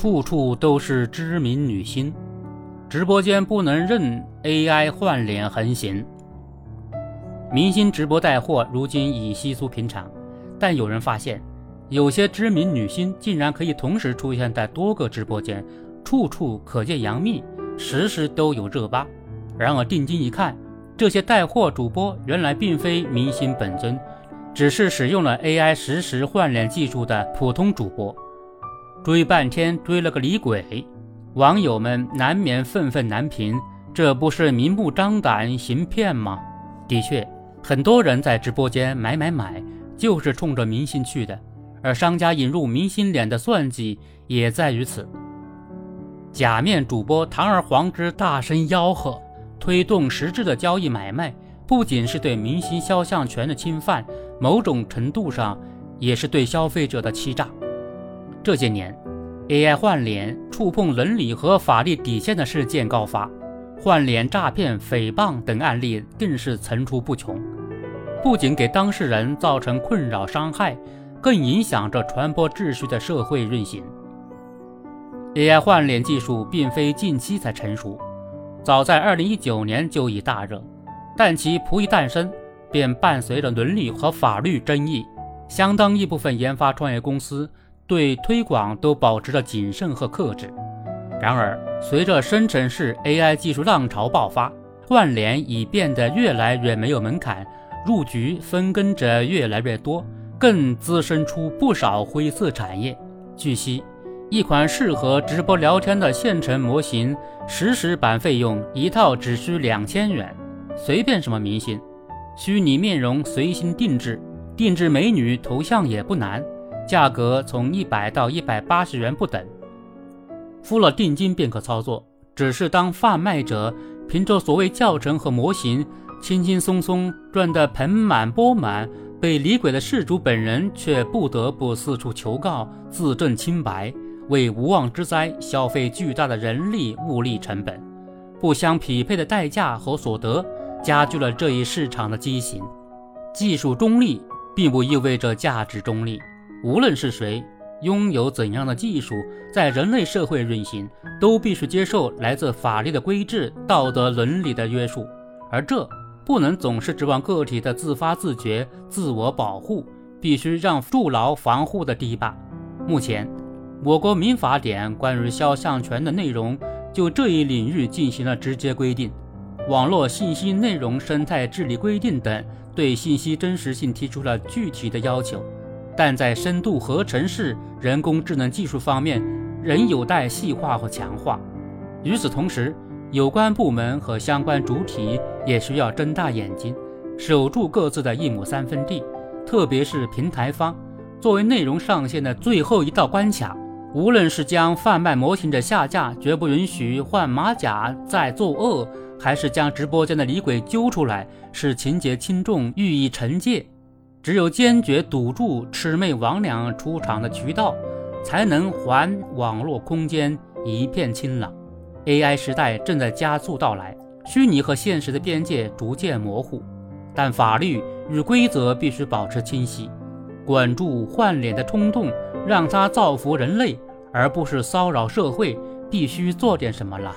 处处都是知名女星，直播间不能任 AI 换脸横行。明星直播带货如今已稀疏平常，但有人发现，有些知名女星竟然可以同时出现在多个直播间，处处可见杨幂，时时都有热巴。然而定睛一看，这些带货主播原来并非明星本尊，只是使用了 AI 实时换脸技术的普通主播。追半天追了个李鬼，网友们难免愤愤难平，这不是明目张胆行骗吗？的确。很多人在直播间买买买，就是冲着明星去的，而商家引入明星脸的算计也在于此。假面主播堂而皇之大声吆喝，推动实质的交易买卖，不仅是对明星肖像权的侵犯，某种程度上也是对消费者的欺诈。这些年，AI 换脸触碰伦理和法律底线的事件高发。换脸诈骗、诽谤等案例更是层出不穷，不仅给当事人造成困扰伤害，更影响着传播秩序的社会运行。AI 换脸技术并非近期才成熟，早在2019年就已大热，但其甫一诞生，便伴随着伦理和法律争议，相当一部分研发创业公司对推广都保持着谨慎和克制。然而，随着生成式 AI 技术浪潮爆发，换脸已变得越来越没有门槛，入局分羹者越来越多，更滋生出不少灰色产业。据悉，一款适合直播聊天的现成模型，实时版费用一套只需两千元，随便什么明星，虚拟面容随心定制，定制美女头像也不难，价格从一百到一百八十元不等。付了定金便可操作，只是当贩卖者凭着所谓教程和模型，轻轻松松赚得盆满钵满，被李鬼的事主本人却不得不四处求告自证清白，为无妄之灾消费巨大的人力物力成本，不相匹配的代价和所得，加剧了这一市场的畸形。技术中立并不意味着价值中立，无论是谁。拥有怎样的技术，在人类社会运行，都必须接受来自法律的规制、道德伦理的约束，而这不能总是指望个体的自发自觉、自我保护，必须让筑牢防护的堤坝。目前，我国民法典关于肖像权的内容就这一领域进行了直接规定，《网络信息内容生态治理规定》等对信息真实性提出了具体的要求。但在深度合成式人工智能技术方面，仍有待细化和强化。与此同时，有关部门和相关主体也需要睁大眼睛，守住各自的一亩三分地。特别是平台方，作为内容上线的最后一道关卡，无论是将贩卖模型者下架，绝不允许换马甲再作恶，还是将直播间的李鬼揪出来，使情节轻重予以惩戒。只有坚决堵住魑魅魍魉出场的渠道，才能还网络空间一片清朗。AI 时代正在加速到来，虚拟和现实的边界逐渐模糊，但法律与规则必须保持清晰。管住换脸的冲动，让它造福人类，而不是骚扰社会，必须做点什么了。